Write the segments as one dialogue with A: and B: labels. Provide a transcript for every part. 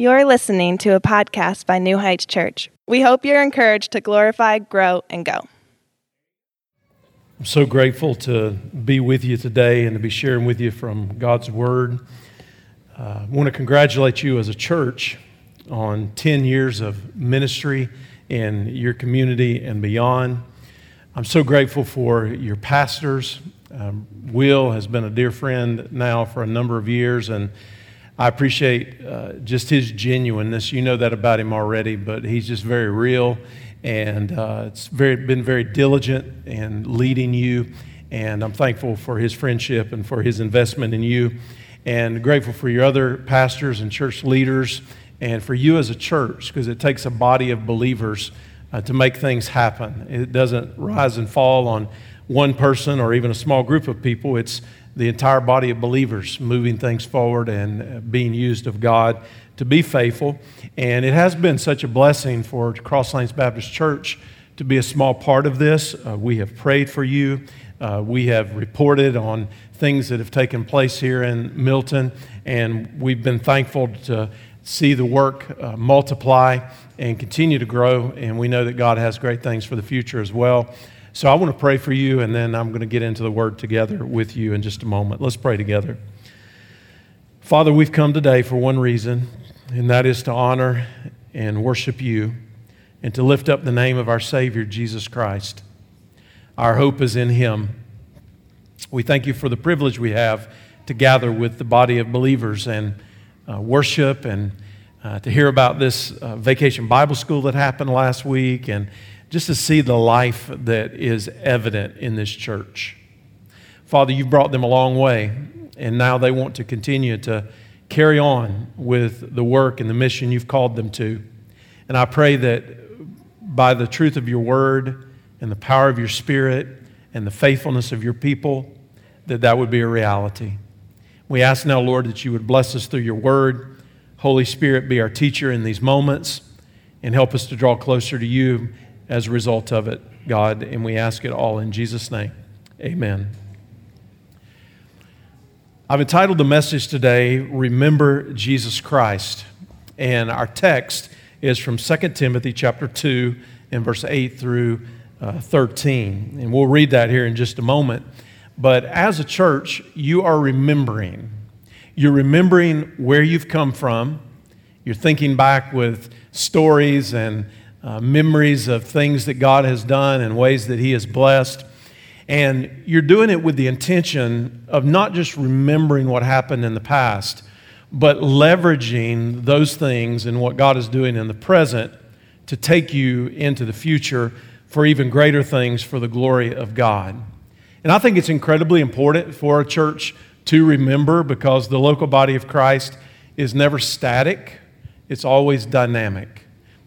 A: You're listening to a podcast by New Heights Church. We hope you're encouraged to glorify, grow, and go.
B: I'm so grateful to be with you today and to be sharing with you from God's Word. Uh, I want to congratulate you as a church on 10 years of ministry in your community and beyond. I'm so grateful for your pastors. Um, Will has been a dear friend now for a number of years, and I appreciate uh, just his genuineness. You know that about him already, but he's just very real, and uh, it's very been very diligent in leading you. And I'm thankful for his friendship and for his investment in you, and grateful for your other pastors and church leaders, and for you as a church, because it takes a body of believers uh, to make things happen. It doesn't rise and fall on one person or even a small group of people. It's the entire body of believers moving things forward and uh, being used of God to be faithful. And it has been such a blessing for Cross Lanes Baptist Church to be a small part of this. Uh, we have prayed for you. Uh, we have reported on things that have taken place here in Milton, and we've been thankful to see the work uh, multiply and continue to grow. And we know that God has great things for the future as well. So I want to pray for you, and then I'm going to get into the word together with you in just a moment. Let's pray together. Father, we've come today for one reason, and that is to honor and worship you and to lift up the name of our Savior, Jesus Christ. Our hope is in Him. We thank you for the privilege we have to gather with the body of believers and uh, worship and uh, to hear about this uh, vacation Bible school that happened last week and just to see the life that is evident in this church. Father, you've brought them a long way, and now they want to continue to carry on with the work and the mission you've called them to. And I pray that by the truth of your word and the power of your spirit and the faithfulness of your people, that that would be a reality. We ask now, Lord, that you would bless us through your word. Holy Spirit, be our teacher in these moments and help us to draw closer to you as a result of it, God. And we ask it all in Jesus' name. Amen. I've entitled the message today, Remember Jesus Christ. And our text is from 2 Timothy chapter 2 and verse 8 through uh, 13. And we'll read that here in just a moment. But as a church, you are remembering. You're remembering where you've come from. You're thinking back with stories and uh, memories of things that God has done and ways that He has blessed. And you're doing it with the intention of not just remembering what happened in the past, but leveraging those things and what God is doing in the present to take you into the future for even greater things for the glory of God. And I think it's incredibly important for a church to remember because the local body of Christ is never static, it's always dynamic.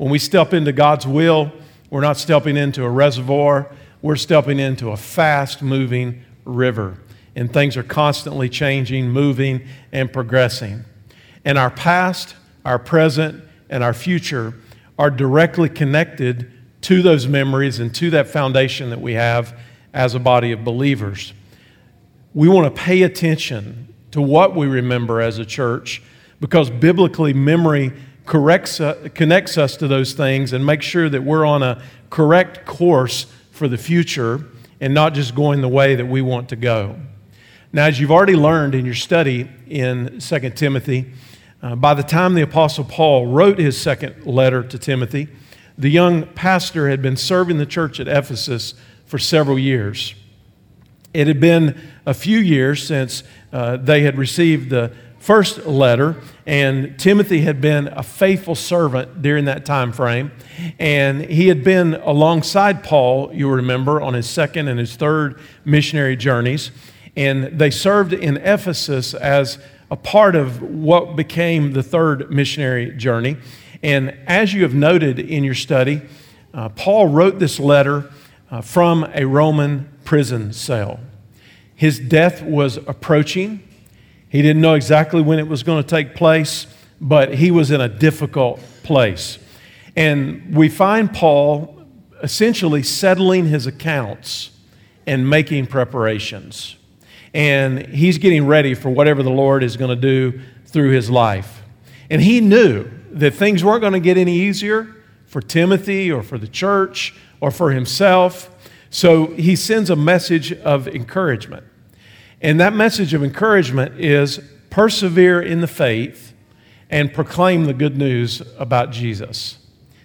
B: When we step into God's will, we're not stepping into a reservoir, we're stepping into a fast moving river. And things are constantly changing, moving, and progressing. And our past, our present, and our future are directly connected to those memories and to that foundation that we have as a body of believers. We want to pay attention to what we remember as a church because biblically, memory corrects, uh, connects us to those things and makes sure that we're on a correct course for the future and not just going the way that we want to go. Now, as you've already learned in your study in 2 Timothy, uh, by the time the Apostle Paul wrote his second letter to Timothy, the young pastor had been serving the church at Ephesus for several years. It had been a few years since uh, they had received the first letter, and Timothy had been a faithful servant during that time frame. And he had been alongside Paul, you remember, on his second and his third missionary journeys. And they served in Ephesus as a part of what became the third missionary journey. And as you have noted in your study, uh, Paul wrote this letter uh, from a Roman prison cell. His death was approaching. He didn't know exactly when it was going to take place, but he was in a difficult place. And we find Paul essentially settling his accounts and making preparations. And he's getting ready for whatever the Lord is going to do through his life. And he knew that things weren't going to get any easier for Timothy or for the church or for himself. So he sends a message of encouragement. And that message of encouragement is persevere in the faith and proclaim the good news about Jesus.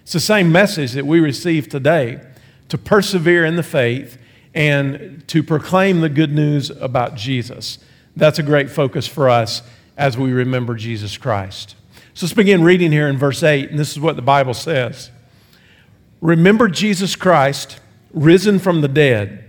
B: It's the same message that we receive today to persevere in the faith and to proclaim the good news about Jesus. That's a great focus for us as we remember Jesus Christ. So let's begin reading here in verse 8, and this is what the Bible says Remember Jesus Christ, risen from the dead,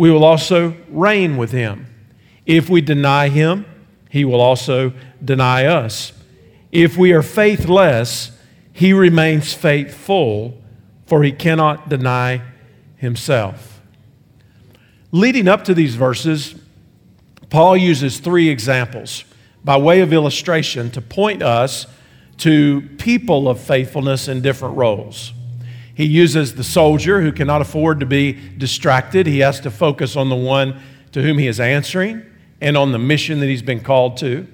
B: we will also reign with him. If we deny him, he will also deny us. If we are faithless, he remains faithful, for he cannot deny himself. Leading up to these verses, Paul uses three examples by way of illustration to point us to people of faithfulness in different roles. He uses the soldier who cannot afford to be distracted. He has to focus on the one to whom he is answering and on the mission that he's been called to.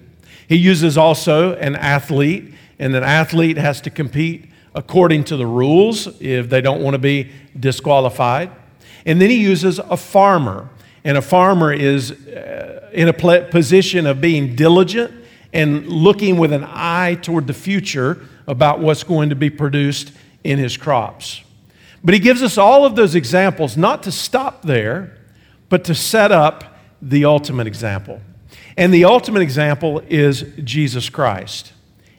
B: He uses also an athlete, and an athlete has to compete according to the rules if they don't want to be disqualified. And then he uses a farmer. And a farmer is uh, in a position of being diligent and looking with an eye toward the future about what's going to be produced in his crops. But he gives us all of those examples not to stop there, but to set up the ultimate example. And the ultimate example is Jesus Christ.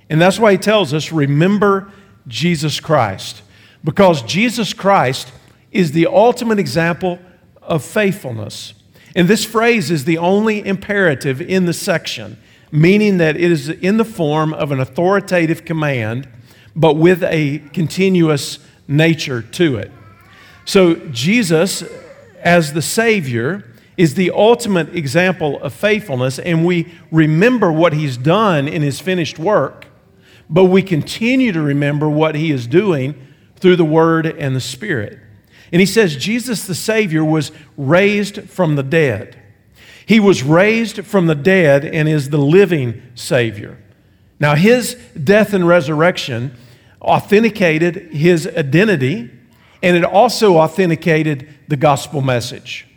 B: And that's why he tells us remember Jesus Christ. Because Jesus Christ is the ultimate example of faithfulness. And this phrase is the only imperative in the section, meaning that it is in the form of an authoritative command, but with a continuous nature to it. So, Jesus, as the Savior, is the ultimate example of faithfulness, and we remember what He's done in His finished work, but we continue to remember what He is doing through the Word and the Spirit. And he says Jesus the Savior was raised from the dead. He was raised from the dead and is the living Savior. Now, his death and resurrection authenticated his identity and it also authenticated the gospel message.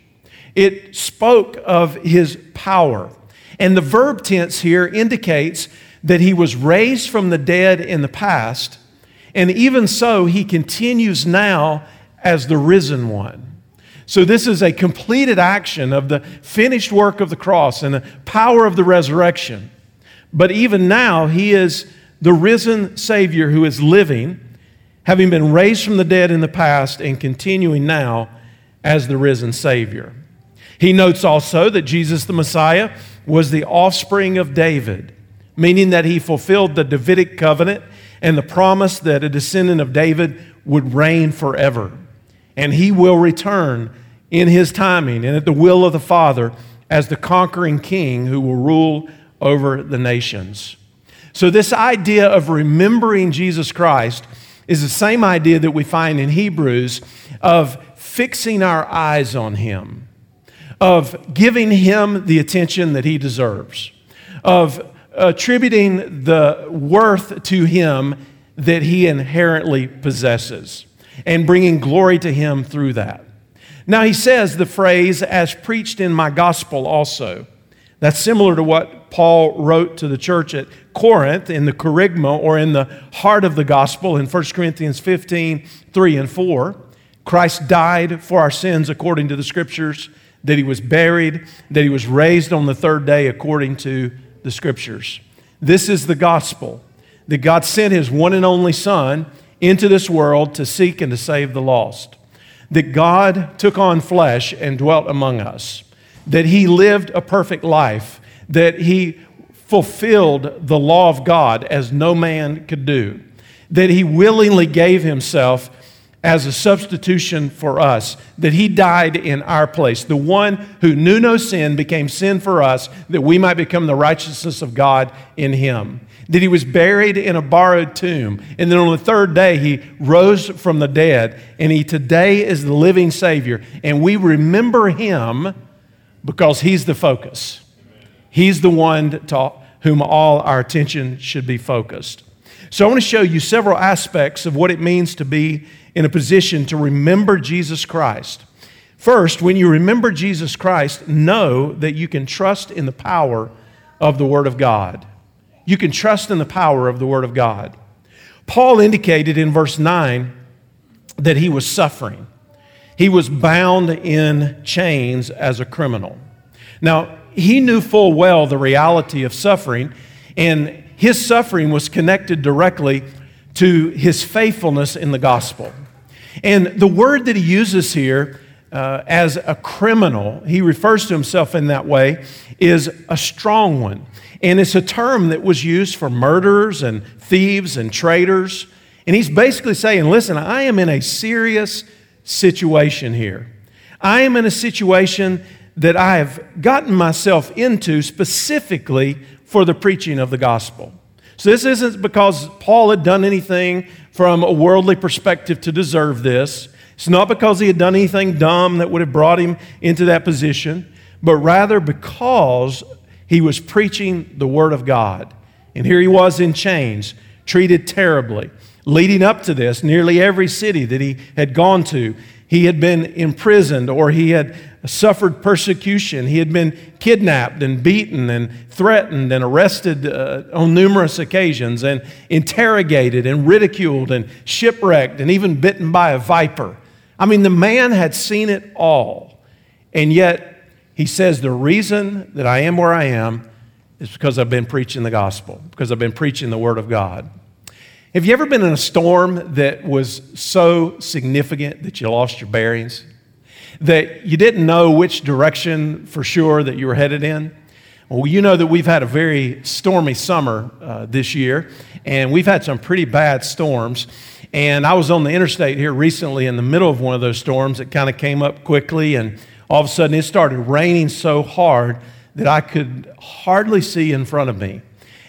B: It spoke of his power. And the verb tense here indicates that he was raised from the dead in the past, and even so, he continues now as the risen one. So, this is a completed action of the finished work of the cross and the power of the resurrection. But even now, he is the risen Savior who is living, having been raised from the dead in the past and continuing now as the risen Savior. He notes also that Jesus the Messiah was the offspring of David, meaning that he fulfilled the Davidic covenant and the promise that a descendant of David would reign forever and he will return in his timing and at the will of the Father as the conquering king who will rule over the nations. So, this idea of remembering Jesus Christ is the same idea that we find in Hebrews of fixing our eyes on him, of giving him the attention that he deserves, of attributing the worth to him that he inherently possesses and bringing glory to Him through that. Now, he says the phrase, as preached in my gospel also. That's similar to what Paul wrote to the church at Corinth in the kerygma or in the heart of the gospel in 1 Corinthians 15 3 and 4. Christ died for our sins according to the scriptures, that he was buried, that he was raised on the third day according to the scriptures. This is the gospel that God sent his one and only Son into this world to seek and to save the lost. That God took on flesh and dwelt among us. That he lived a perfect life. That he fulfilled the law of God as no man could do. that he willingly gave himself as a substitution for us, that he died in our place. The one who knew no sin became sin for us, that we might become the righteousness of God in him. That he was buried in a borrowed tomb. And then on the third day, he rose from the dead. And he today is the living Savior. And we remember him because he's the focus. He's the one to whom all our attention should be focused. So I want to show you several aspects of what it means to be in a position to remember Jesus Christ. First, when you remember Jesus Christ, know that you can trust in the power of the Word of God. You can trust in the power of the Word of God. Paul indicated in verse 9 that he was suffering. He was bound in chains as a criminal. Now, he knew full well the reality of suffering, and his suffering was connected directly to his faithfulness in the gospel. And the word that he uses here uh, as a criminal, he refers to himself in that way, is a strong one. And it's a term that was used for murderers and thieves and traitors. And he's basically saying, listen, I am in a serious situation here. I am in a situation that I have gotten myself into specifically for the preaching of the gospel. So, this isn't because Paul had done anything from a worldly perspective to deserve this. It's not because he had done anything dumb that would have brought him into that position, but rather because he was preaching the Word of God. And here he was in chains, treated terribly. Leading up to this, nearly every city that he had gone to, he had been imprisoned or he had suffered persecution. He had been kidnapped and beaten and threatened and arrested uh, on numerous occasions and interrogated and ridiculed and shipwrecked and even bitten by a viper. I mean, the man had seen it all. And yet, he says, The reason that I am where I am is because I've been preaching the gospel, because I've been preaching the word of God. Have you ever been in a storm that was so significant that you lost your bearings? That you didn't know which direction for sure that you were headed in? Well, you know that we've had a very stormy summer uh, this year, and we've had some pretty bad storms. And I was on the interstate here recently in the middle of one of those storms. It kind of came up quickly, and all of a sudden it started raining so hard that I could hardly see in front of me.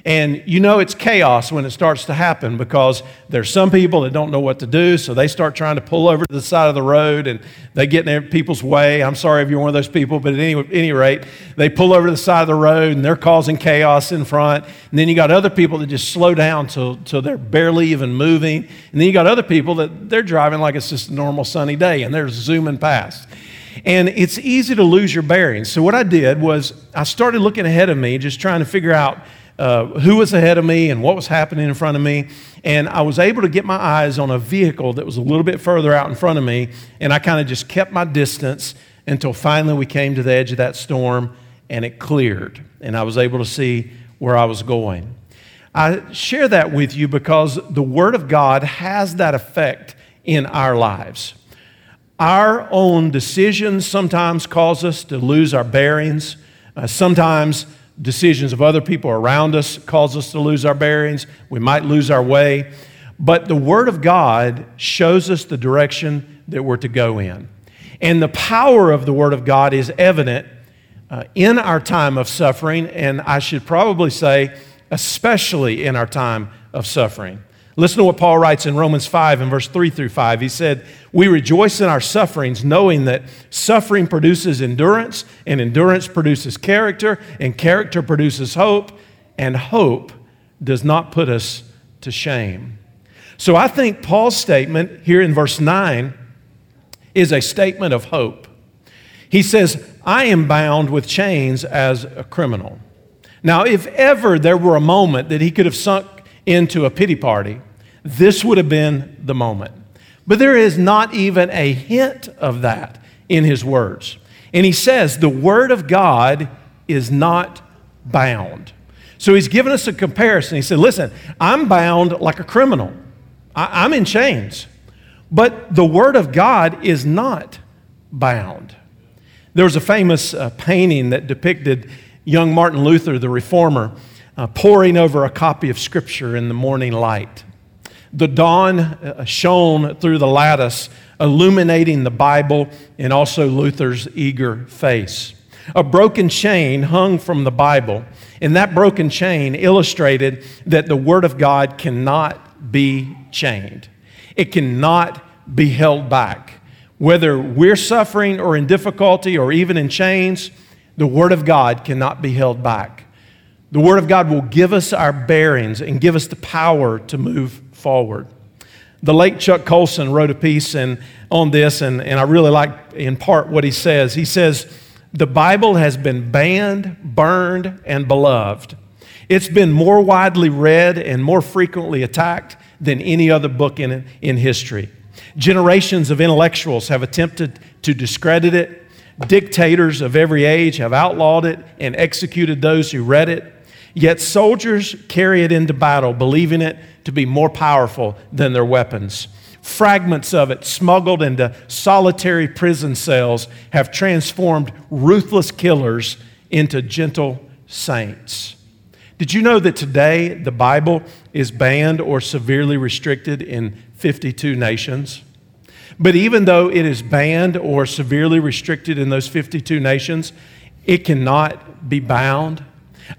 B: And you know it's chaos when it starts to happen because there's some people that don't know what to do, so they start trying to pull over to the side of the road and they get in their people's way. I'm sorry if you're one of those people, but at any, any rate, they pull over to the side of the road and they're causing chaos in front. And then you got other people that just slow down till, till they're barely even moving. And then you got other people that they're driving like it's just a normal sunny day and they're zooming past. And it's easy to lose your bearings. So what I did was I started looking ahead of me, just trying to figure out uh, who was ahead of me and what was happening in front of me. And I was able to get my eyes on a vehicle that was a little bit further out in front of me. And I kind of just kept my distance until finally we came to the edge of that storm and it cleared. And I was able to see where I was going. I share that with you because the Word of God has that effect in our lives. Our own decisions sometimes cause us to lose our bearings. Uh, sometimes decisions of other people around us cause us to lose our bearings. We might lose our way. But the Word of God shows us the direction that we're to go in. And the power of the Word of God is evident uh, in our time of suffering, and I should probably say, especially in our time of suffering. Listen to what Paul writes in Romans 5 and verse 3 through 5. He said, We rejoice in our sufferings, knowing that suffering produces endurance, and endurance produces character, and character produces hope, and hope does not put us to shame. So I think Paul's statement here in verse 9 is a statement of hope. He says, I am bound with chains as a criminal. Now, if ever there were a moment that he could have sunk into a pity party, this would have been the moment. But there is not even a hint of that in his words. And he says, the word of God is not bound. So he's given us a comparison. He said, Listen, I'm bound like a criminal, I- am in chains, but the word of God is not bound. There was a famous uh, painting that depicted young Martin Luther, the reformer, uh, poring over a copy of Scripture in the morning light. The dawn uh, shone through the lattice, illuminating the Bible and also Luther's eager face. A broken chain hung from the Bible, and that broken chain illustrated that the Word of God cannot be chained. It cannot be held back. Whether we're suffering or in difficulty or even in chains, the Word of God cannot be held back. The Word of God will give us our bearings and give us the power to move forward. The late Chuck Colson wrote a piece and, on this, and, and I really like in part what he says. He says, The Bible has been banned, burned, and beloved. It's been more widely read and more frequently attacked than any other book in, in history. Generations of intellectuals have attempted to discredit it. Dictators of every age have outlawed it and executed those who read it. Yet soldiers carry it into battle, believing it to be more powerful than their weapons. Fragments of it, smuggled into solitary prison cells, have transformed ruthless killers into gentle saints. Did you know that today the Bible is banned or severely restricted in 52 nations? But even though it is banned or severely restricted in those 52 nations, it cannot be bound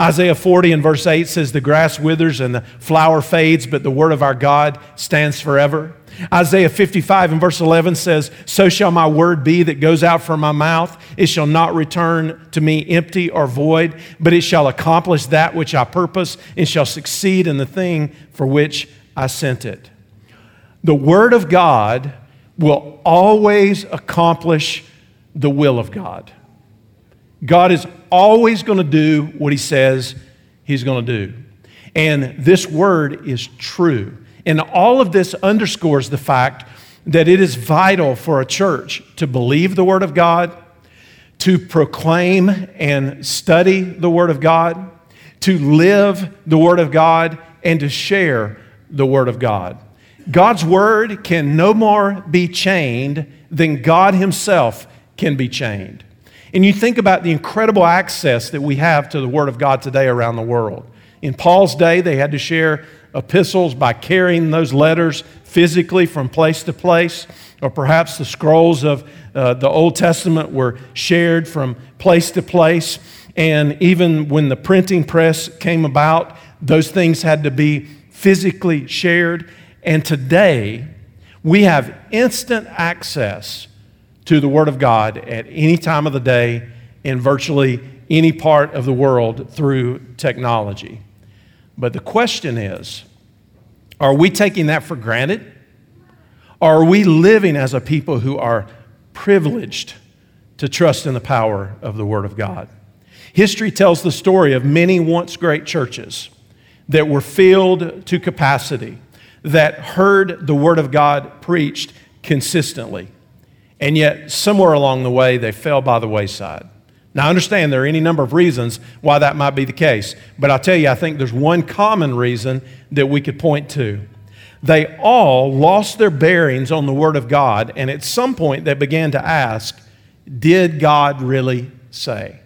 B: Isaiah 40 and verse 8 says, The grass withers and the flower fades, but the word of our God stands forever. Isaiah 55 and verse 11 says, So shall my word be that goes out from my mouth. It shall not return to me empty or void, but it shall accomplish that which I purpose and shall succeed in the thing for which I sent it. The word of God will always accomplish the will of God. God is always going to do what He says He's going to do. And this word is true. And all of this underscores the fact that it is vital for a church to believe the Word of God, to proclaim and study the Word of God, to live the Word of God, and to share the Word of God. God's Word can no more be chained than God Himself can be chained. And you think about the incredible access that we have to the Word of God today around the world. In Paul's day, they had to share epistles by carrying those letters physically from place to place, or perhaps the scrolls of uh, the Old Testament were shared from place to place. And even when the printing press came about, those things had to be physically shared. And today, we have instant access to the Word of God at any time of the day in virtually any part of the world through technology. But the question is are we taking that for granted? Are we living as a people who are privileged to trust in the power of the Word of God? History tells the story of many once great churches that were filled to capacity, that heard the Word of God preached consistently. And yet, somewhere along the way, they fell by the wayside. Now, I understand there are any number of reasons why that might be the case, but I'll tell you, I think there's one common reason that we could point to. They all lost their bearings on the Word of God, and at some point they began to ask, Did God really say?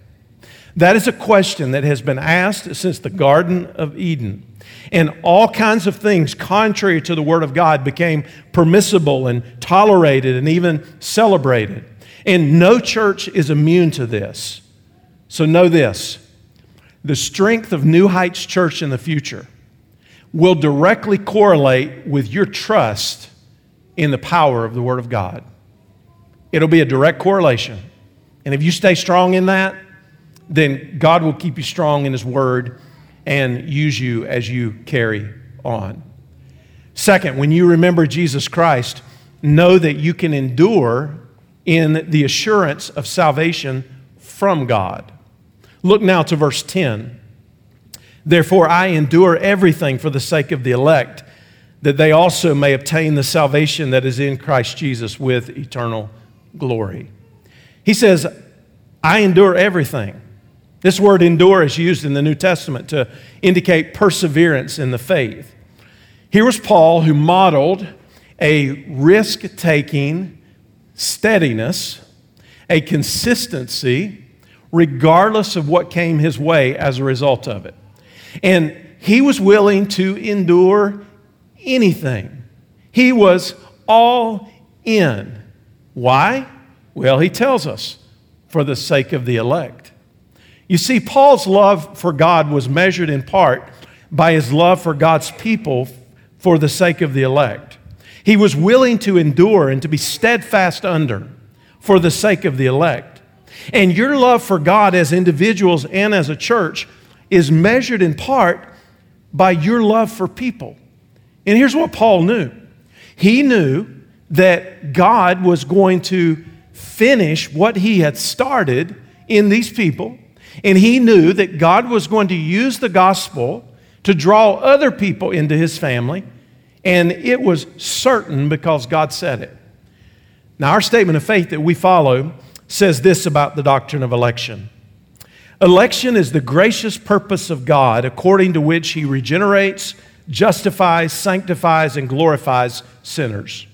B: That is a question that has been asked since the Garden of Eden. And all kinds of things contrary to the Word of God became permissible and tolerated and even celebrated. And no church is immune to this. So know this the strength of New Heights Church in the future will directly correlate with your trust in the power of the Word of God. It'll be a direct correlation. And if you stay strong in that, then God will keep you strong in His Word and use you as you carry on. Second, when you remember Jesus Christ, know that you can endure in the assurance of salvation from God. Look now to verse 10. Therefore, I endure everything for the sake of the elect, that they also may obtain the salvation that is in Christ Jesus with eternal glory. He says, I endure everything. This word endure is used in the New Testament to indicate perseverance in the faith. Here was Paul who modeled a risk taking steadiness, a consistency, regardless of what came his way as a result of it. And he was willing to endure anything He was all in. Why? Well, he tells us for the sake of the elect. You see, Paul's love for God was measured in part by his love for God's people for the sake of the elect. He was willing to endure and to be steadfast under for the sake of the elect. And your love for God as individuals and as a church is measured in part by your love for people. And here's what Paul knew he knew that God was going to finish what he had started in these people, and he knew that God was going to use the gospel to draw other people into his family, and it was certain because God said it. Now, our statement of faith that we follow says this about the doctrine of election. Election is the gracious purpose of God according to which He regenerates, justifies, sanctifies, and glorifies sinners.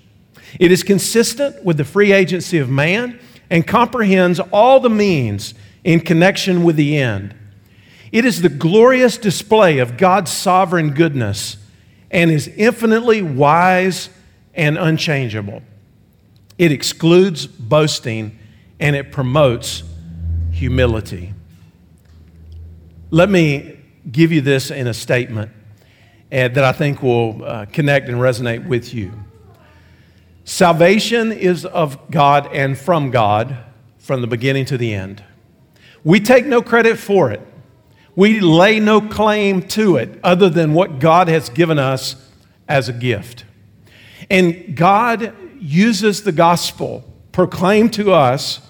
B: It is consistent with the free agency of man and comprehends all the means in connection with the end. It is the glorious display of God's sovereign goodness and is infinitely wise and unchangeable. It excludes boasting and it promotes humility. Let me give you this in a statement uh, that I think will uh, connect and resonate with you. Salvation is of God and from God from the beginning to the end. We take no credit for it. We lay no claim to it other than what God has given us as a gift. And God uses the gospel proclaimed to us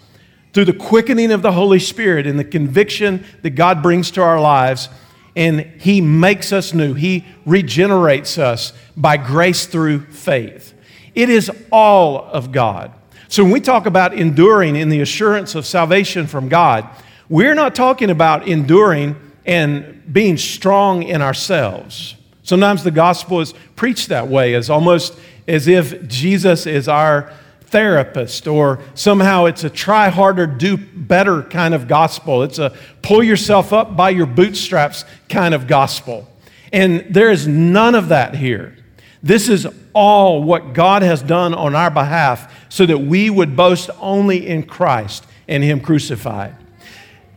B: through the quickening of the Holy Spirit and the conviction that God brings to our lives. And He makes us new, He regenerates us by grace through faith. It is all of God. So when we talk about enduring in the assurance of salvation from God, we're not talking about enduring and being strong in ourselves. Sometimes the gospel is preached that way, as almost as if Jesus is our therapist, or somehow it's a try harder, do better kind of gospel. It's a pull yourself up by your bootstraps kind of gospel. And there is none of that here. This is all what God has done on our behalf so that we would boast only in Christ and Him crucified.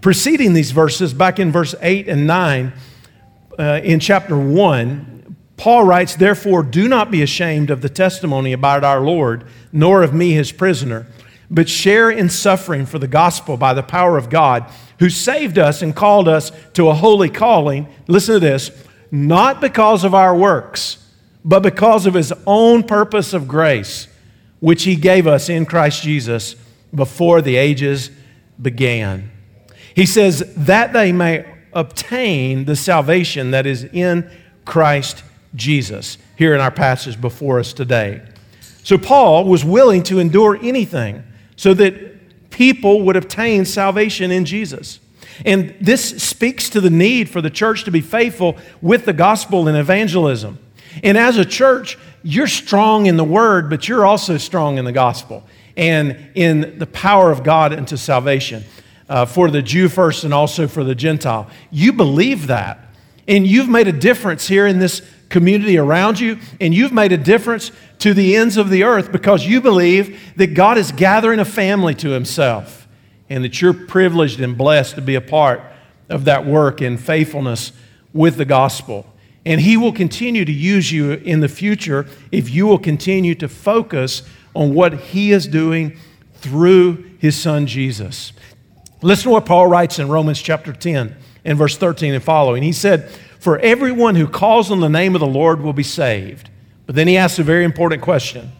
B: Preceding these verses, back in verse 8 and 9, uh, in chapter 1, Paul writes, Therefore, do not be ashamed of the testimony about our Lord, nor of me, his prisoner, but share in suffering for the gospel by the power of God, who saved us and called us to a holy calling. Listen to this not because of our works, but because of his own purpose of grace, which he gave us in Christ Jesus before the ages began. He says, that they may obtain the salvation that is in Christ Jesus here in our passage before us today. So Paul was willing to endure anything so that people would obtain salvation in Jesus. And this speaks to the need for the church to be faithful with the gospel and evangelism. And as a church, you're strong in the word, but you're also strong in the gospel and in the power of God into salvation uh, for the Jew first and also for the Gentile. You believe that. And you've made a difference here in this community around you, and you've made a difference to the ends of the earth because you believe that God is gathering a family to Himself and that you're privileged and blessed to be a part of that work in faithfulness with the gospel. And He will continue to use you in the future if you will continue to focus on what He is doing through His Son Jesus. Listen to what Paul writes in Romans chapter 10 and verse 13 and following. He said, for everyone who calls on the name of the Lord will be saved. But then he asks a very important question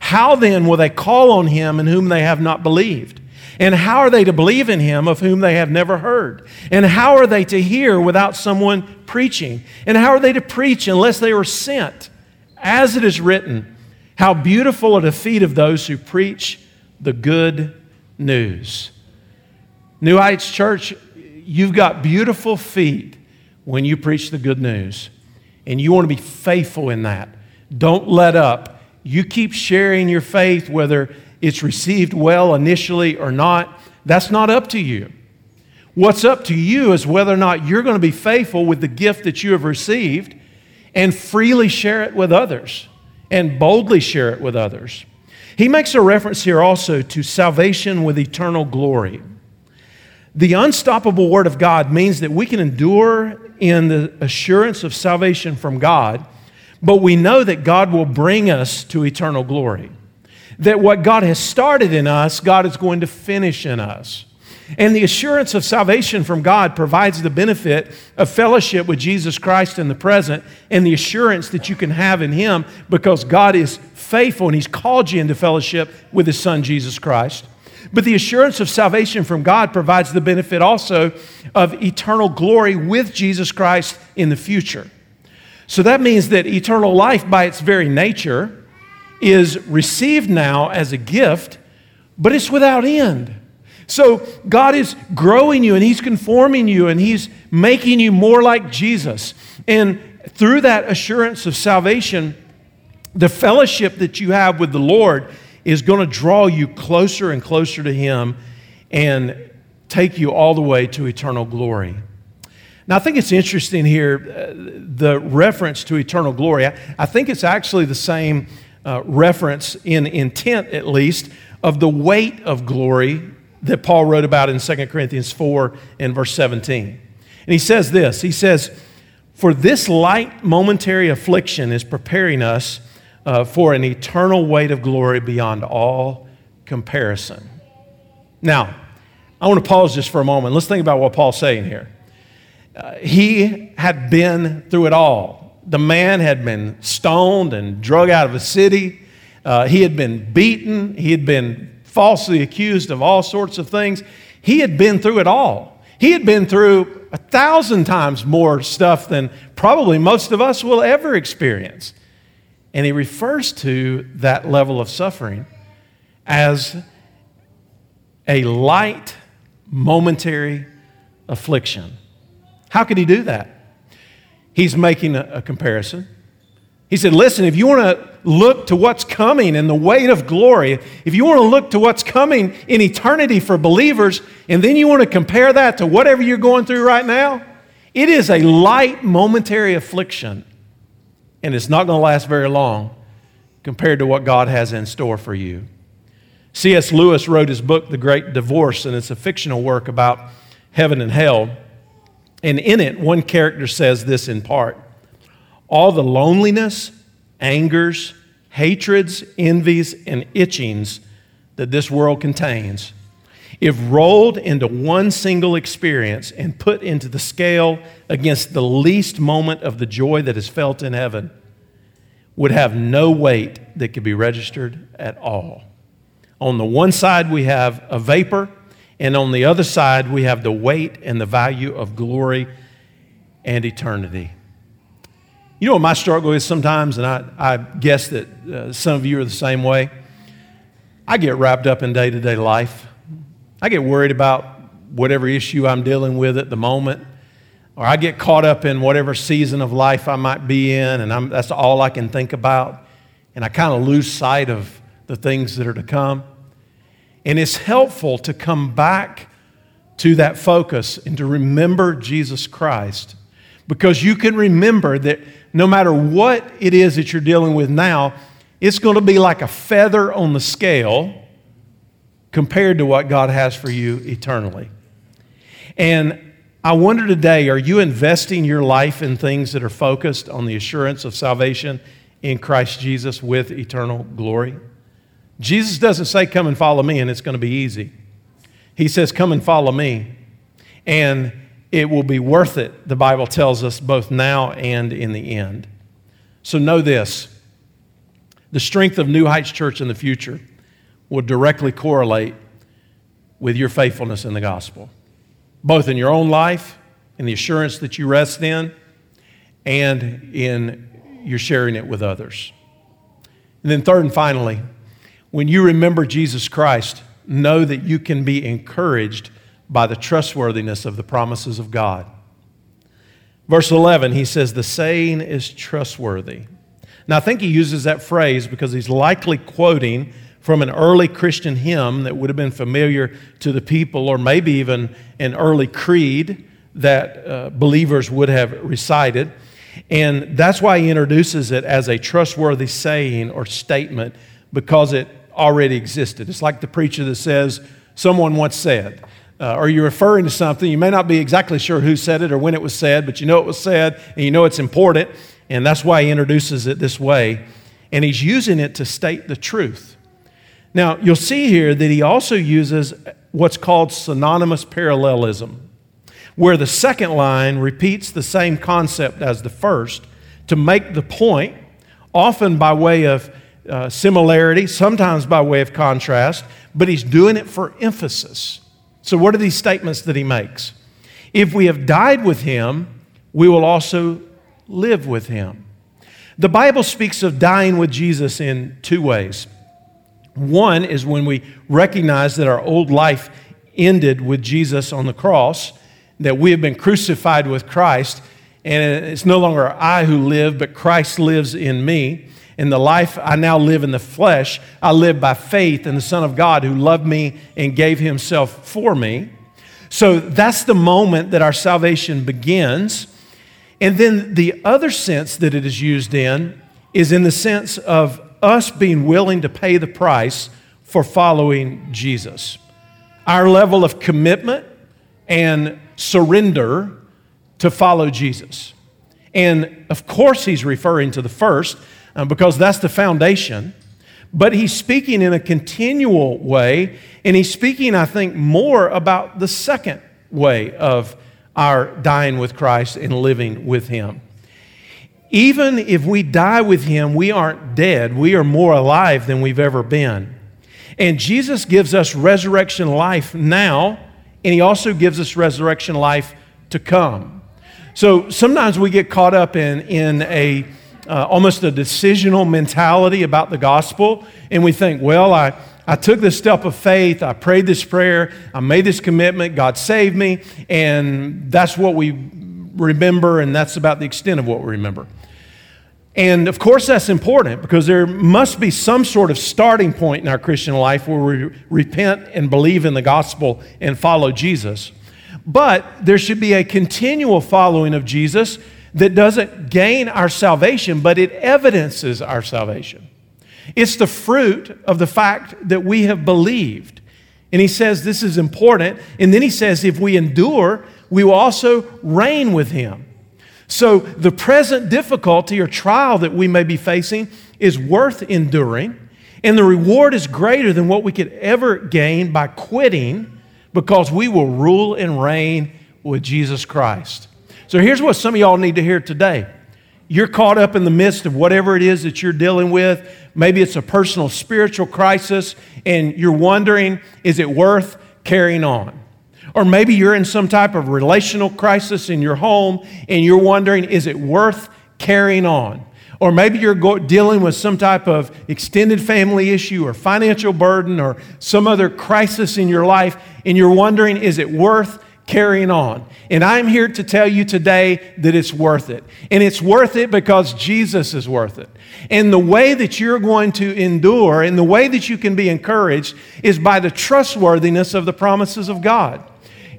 B: How then will they call on him in whom they have not believed? And how are they to believe in him of whom they have never heard? And how are they to hear without someone preaching? And how are they to preach unless they are sent? As it is written, how beautiful are the feet of those who preach the good news. New Heights Church, you've got beautiful feet when you preach the good news. And you want to be faithful in that. Don't let up. You keep sharing your faith, whether it's received well initially or not. That's not up to you. What's up to you is whether or not you're going to be faithful with the gift that you have received and freely share it with others. and boldly share it with others. He makes a reference here also to salvation with eternal glory. The unstoppable Word of God means that we can endure in the assurance of salvation from God, but we know that God will bring us to eternal glory. That what God has started in us, God is going to finish in us. And the assurance of salvation from God provides the benefit of fellowship with Jesus Christ in the present and the assurance that you can have in Him because God is faithful and He's called you into fellowship with His Son, Jesus Christ. But the assurance of salvation from God provides the benefit also of eternal glory with Jesus Christ in the future. So that means that eternal life, by its very nature, is received now as a gift, but it's without end. So God is growing you and He's conforming you and He's making you more like Jesus. And through that assurance of salvation, the fellowship that you have with the Lord is going to draw you closer and closer to Him and take you all the way to eternal glory. Now, I think it's interesting here uh, the reference to eternal glory. I, I think it's actually the same uh, reference, in intent at least, of the weight of glory that Paul wrote about in 2 Corinthians 4 and verse 17. And he says this He says, For this light momentary affliction is preparing us uh, for an eternal weight of glory beyond all comparison. Now, I want to pause just for a moment. Let's think about what Paul's saying here. Uh, he had been through it all. The man had been stoned and drug out of a city. Uh, he had been beaten. He had been falsely accused of all sorts of things. He had been through it all. He had been through a thousand times more stuff than probably most of us will ever experience. And he refers to that level of suffering as a light, momentary affliction. How could he do that? He's making a, a comparison. He said, Listen, if you want to look to what's coming and the weight of glory, if you want to look to what's coming in eternity for believers, and then you want to compare that to whatever you're going through right now, it is a light, momentary affliction, and it's not going to last very long compared to what God has in store for you. C.S. Lewis wrote his book, The Great Divorce, and it's a fictional work about heaven and hell. And in it, one character says this in part All the loneliness, angers, hatreds, envies, and itchings that this world contains, if rolled into one single experience and put into the scale against the least moment of the joy that is felt in heaven, would have no weight that could be registered at all. On the one side, we have a vapor, and on the other side, we have the weight and the value of glory and eternity. You know what my struggle is sometimes, and I, I guess that uh, some of you are the same way? I get wrapped up in day to day life. I get worried about whatever issue I'm dealing with at the moment, or I get caught up in whatever season of life I might be in, and I'm, that's all I can think about. And I kind of lose sight of the things that are to come. And it's helpful to come back to that focus and to remember Jesus Christ because you can remember that no matter what it is that you're dealing with now, it's going to be like a feather on the scale compared to what God has for you eternally. And I wonder today are you investing your life in things that are focused on the assurance of salvation in Christ Jesus with eternal glory? Jesus doesn't say, Come and follow me, and it's going to be easy. He says, Come and follow me. And it will be worth it, the Bible tells us, both now and in the end. So know this the strength of New Heights Church in the future will directly correlate with your faithfulness in the gospel, both in your own life, in the assurance that you rest in, and in your sharing it with others. And then, third and finally, when you remember Jesus Christ, know that you can be encouraged by the trustworthiness of the promises of God. Verse 11, he says, The saying is trustworthy. Now, I think he uses that phrase because he's likely quoting from an early Christian hymn that would have been familiar to the people, or maybe even an early creed that uh, believers would have recited. And that's why he introduces it as a trustworthy saying or statement because it already existed. It's like the preacher that says, Someone once said, uh, or you're referring to something, you may not be exactly sure who said it or when it was said, but you know it was said and you know it's important, and that's why he introduces it this way. And he's using it to state the truth. Now, you'll see here that he also uses what's called synonymous parallelism, where the second line repeats the same concept as the first to make the point, often by way of uh, similarity, sometimes by way of contrast, but he's doing it for emphasis. So, what are these statements that he makes? If we have died with him, we will also live with him. The Bible speaks of dying with Jesus in two ways. One is when we recognize that our old life ended with Jesus on the cross, that we have been crucified with Christ, and it's no longer I who live, but Christ lives in me. In the life I now live in the flesh, I live by faith in the Son of God who loved me and gave himself for me. So that's the moment that our salvation begins. And then the other sense that it is used in is in the sense of us being willing to pay the price for following Jesus. Our level of commitment and surrender to follow Jesus. And of course, he's referring to the first uh, because that's the foundation. But he's speaking in a continual way, and he's speaking, I think, more about the second way of our dying with Christ and living with him. Even if we die with him, we aren't dead. We are more alive than we've ever been. And Jesus gives us resurrection life now, and he also gives us resurrection life to come. So sometimes we get caught up in, in a uh, almost a decisional mentality about the gospel. And we think, well, I, I took this step of faith, I prayed this prayer, I made this commitment, God saved me, and that's what we remember, and that's about the extent of what we remember. And of course, that's important because there must be some sort of starting point in our Christian life where we repent and believe in the gospel and follow Jesus. But there should be a continual following of Jesus that doesn't gain our salvation, but it evidences our salvation. It's the fruit of the fact that we have believed. And he says this is important. And then he says if we endure, we will also reign with him. So the present difficulty or trial that we may be facing is worth enduring. And the reward is greater than what we could ever gain by quitting because we will rule and reign with Jesus Christ. So here's what some of y'all need to hear today. You're caught up in the midst of whatever it is that you're dealing with. Maybe it's a personal spiritual crisis, and you're wondering, is it worth carrying on? Or maybe you're in some type of relational crisis in your home, and you're wondering, is it worth carrying on? Or maybe you're go- dealing with some type of extended family issue or financial burden or some other crisis in your life, and you're wondering, is it worth carrying on. And I'm here to tell you today that it's worth it. And it's worth it because Jesus is worth it. And the way that you're going to endure and the way that you can be encouraged is by the trustworthiness of the promises of God.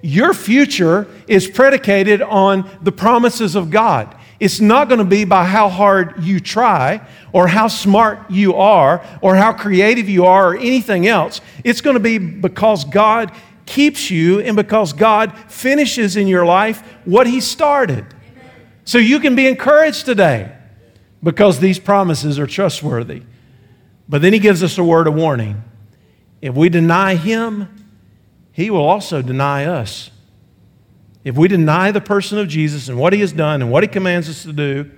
B: Your future is predicated on the promises of God. It's not going to be by how hard you try or how smart you are or how creative you are or anything else. It's going to be because God keeps you and because God finishes in your life what He started. So you can be encouraged today because these promises are trustworthy. But then He gives us a word of warning. If we deny Him, He will also deny us. If we deny the person of Jesus and what He has done and what He commands us to do,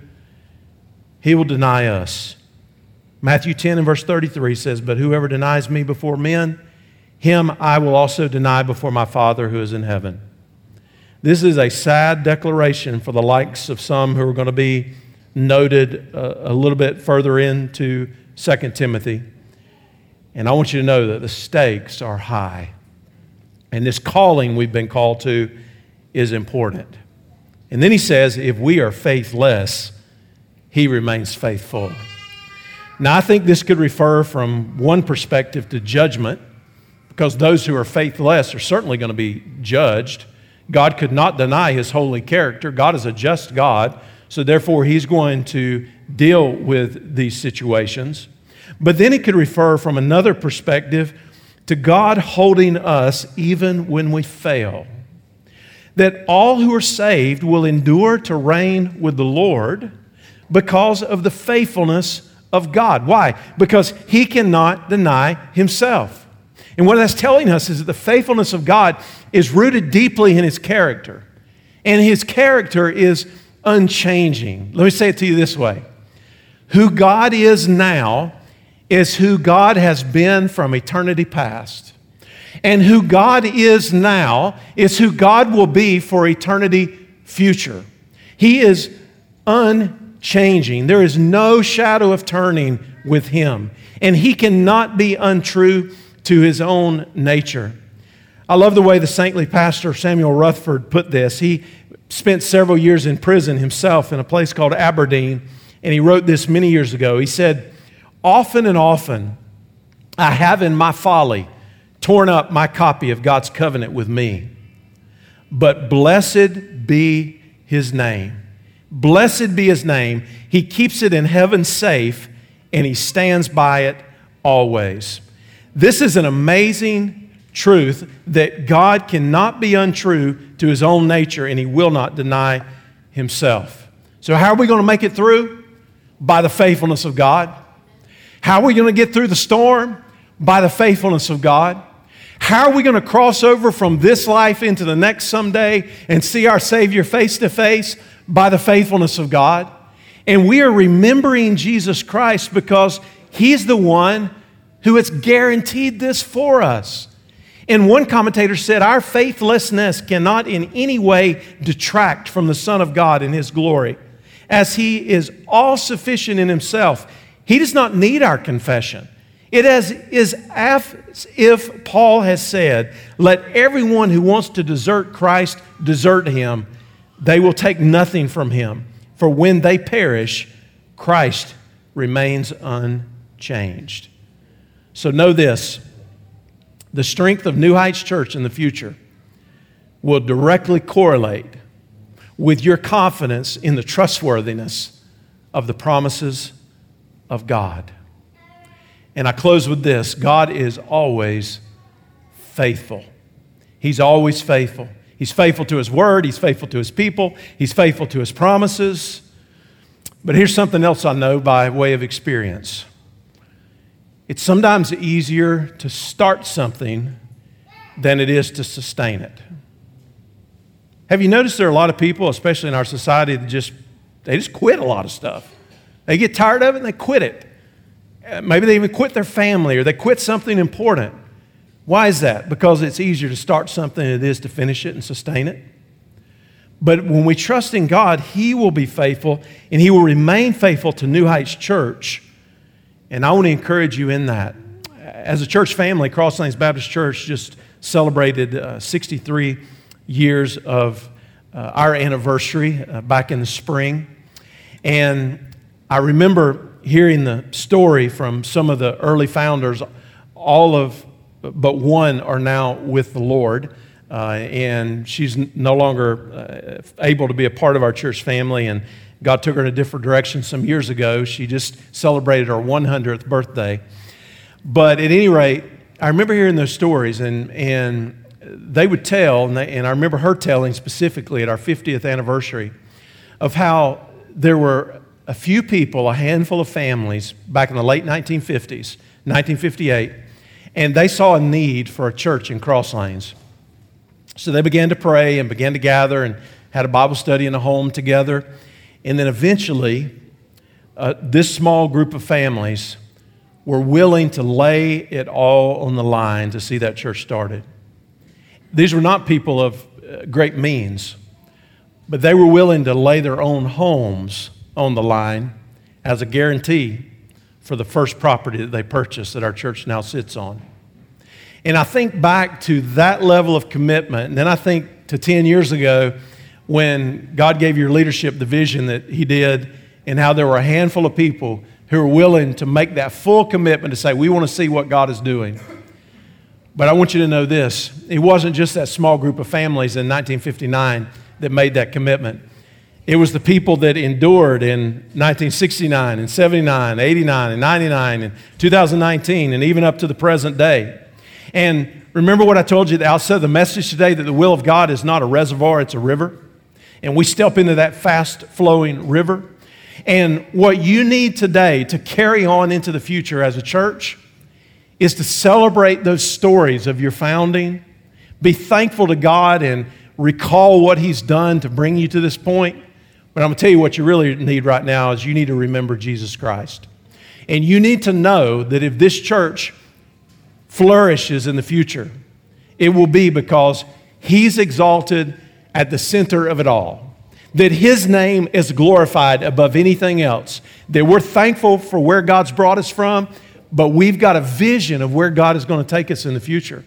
B: He will deny us. Matthew 10 and verse 33 says, But whoever denies me before men, him I will also deny before my Father who is in heaven. This is a sad declaration for the likes of some who are going to be noted a, a little bit further into 2 Timothy. And I want you to know that the stakes are high. And this calling we've been called to is important. And then he says, if we are faithless, he remains faithful. Now, I think this could refer from one perspective to judgment because those who are faithless are certainly going to be judged. God could not deny his holy character. God is a just God. So, therefore, he's going to deal with these situations. But then it could refer from another perspective to God holding us even when we fail. That all who are saved will endure to reign with the Lord because of the faithfulness of God. Why? Because he cannot deny himself. And what that's telling us is that the faithfulness of God is rooted deeply in his character. And his character is unchanging. Let me say it to you this way Who God is now is who God has been from eternity past. And who God is now is who God will be for eternity future. He is unchanging. There is no shadow of turning with him. And he cannot be untrue to his own nature. I love the way the saintly pastor Samuel Rutherford put this. He spent several years in prison himself in a place called Aberdeen, and he wrote this many years ago. He said, Often and often, I have in my folly torn up my copy of God's covenant with me. But blessed be his name. Blessed be his name. He keeps it in heaven safe, and he stands by it always. This is an amazing truth that God cannot be untrue to his own nature, and he will not deny himself. So, how are we going to make it through? By the faithfulness of God. How are we going to get through the storm? By the faithfulness of God. How are we going to cross over from this life into the next someday and see our Savior face to face? By the faithfulness of God. And we are remembering Jesus Christ because He's the one who has guaranteed this for us. And one commentator said, Our faithlessness cannot in any way detract from the Son of God in His glory, as He is all sufficient in Himself. He does not need our confession. It is as if Paul has said, Let everyone who wants to desert Christ desert him. They will take nothing from him. For when they perish, Christ remains unchanged. So know this the strength of New Heights Church in the future will directly correlate with your confidence in the trustworthiness of the promises of God. And I close with this God is always faithful. He's always faithful. He's faithful to His word, He's faithful to His people, He's faithful to His promises. But here's something else I know by way of experience it's sometimes easier to start something than it is to sustain it. Have you noticed there are a lot of people, especially in our society, that just they just quit a lot of stuff. They get tired of it and they quit it. Uh, maybe they even quit their family or they quit something important. Why is that? Because it's easier to start something than it is to finish it and sustain it. But when we trust in God, He will be faithful and He will remain faithful to New Heights Church. And I want to encourage you in that. As a church family, Cross Lanes Baptist Church just celebrated uh, 63 years of uh, our anniversary uh, back in the spring. And I remember hearing the story from some of the early founders. All of but one are now with the Lord. Uh, and she's no longer uh, able to be a part of our church family. And God took her in a different direction some years ago. She just celebrated her 100th birthday. But at any rate, I remember hearing those stories, and, and they would tell, and, they, and I remember her telling specifically at our 50th anniversary of how there were a few people, a handful of families back in the late 1950s, 1958, and they saw a need for a church in Cross Lanes. So they began to pray and began to gather and had a Bible study in a home together. And then eventually, uh, this small group of families were willing to lay it all on the line to see that church started. These were not people of uh, great means, but they were willing to lay their own homes on the line as a guarantee for the first property that they purchased that our church now sits on. And I think back to that level of commitment, and then I think to 10 years ago when God gave your leadership the vision that He did, and how there were a handful of people who were willing to make that full commitment to say, We want to see what God is doing. But I want you to know this it wasn't just that small group of families in 1959 that made that commitment. It was the people that endured in 1969 and 79, 89 and 99 and 2019 and even up to the present day. And remember what I told you at the the message today that the will of God is not a reservoir, it's a river. And we step into that fast flowing river. And what you need today to carry on into the future as a church is to celebrate those stories of your founding, be thankful to God and recall what He's done to bring you to this point. But I'm going to tell you what you really need right now is you need to remember Jesus Christ. And you need to know that if this church flourishes in the future, it will be because He's exalted at the center of it all. That His name is glorified above anything else. That we're thankful for where God's brought us from, but we've got a vision of where God is going to take us in the future.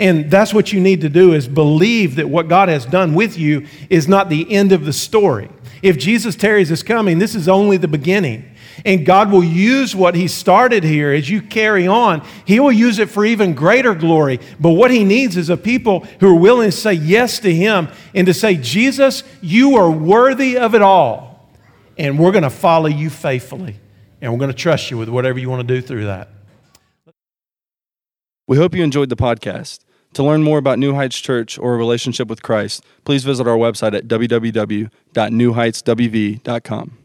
B: And that's what you need to do is believe that what God has done with you is not the end of the story. If Jesus tarries is coming, this is only the beginning. And God will use what He started here as you carry on. He will use it for even greater glory. But what He needs is a people who are willing to say yes to Him and to say, Jesus, you are worthy of it all. And we're going to follow you faithfully. And we're going to trust you with whatever you want to do through that.
C: We hope you enjoyed the podcast. To learn more about New Heights Church or a relationship with Christ, please visit our website at www.newheightswv.com.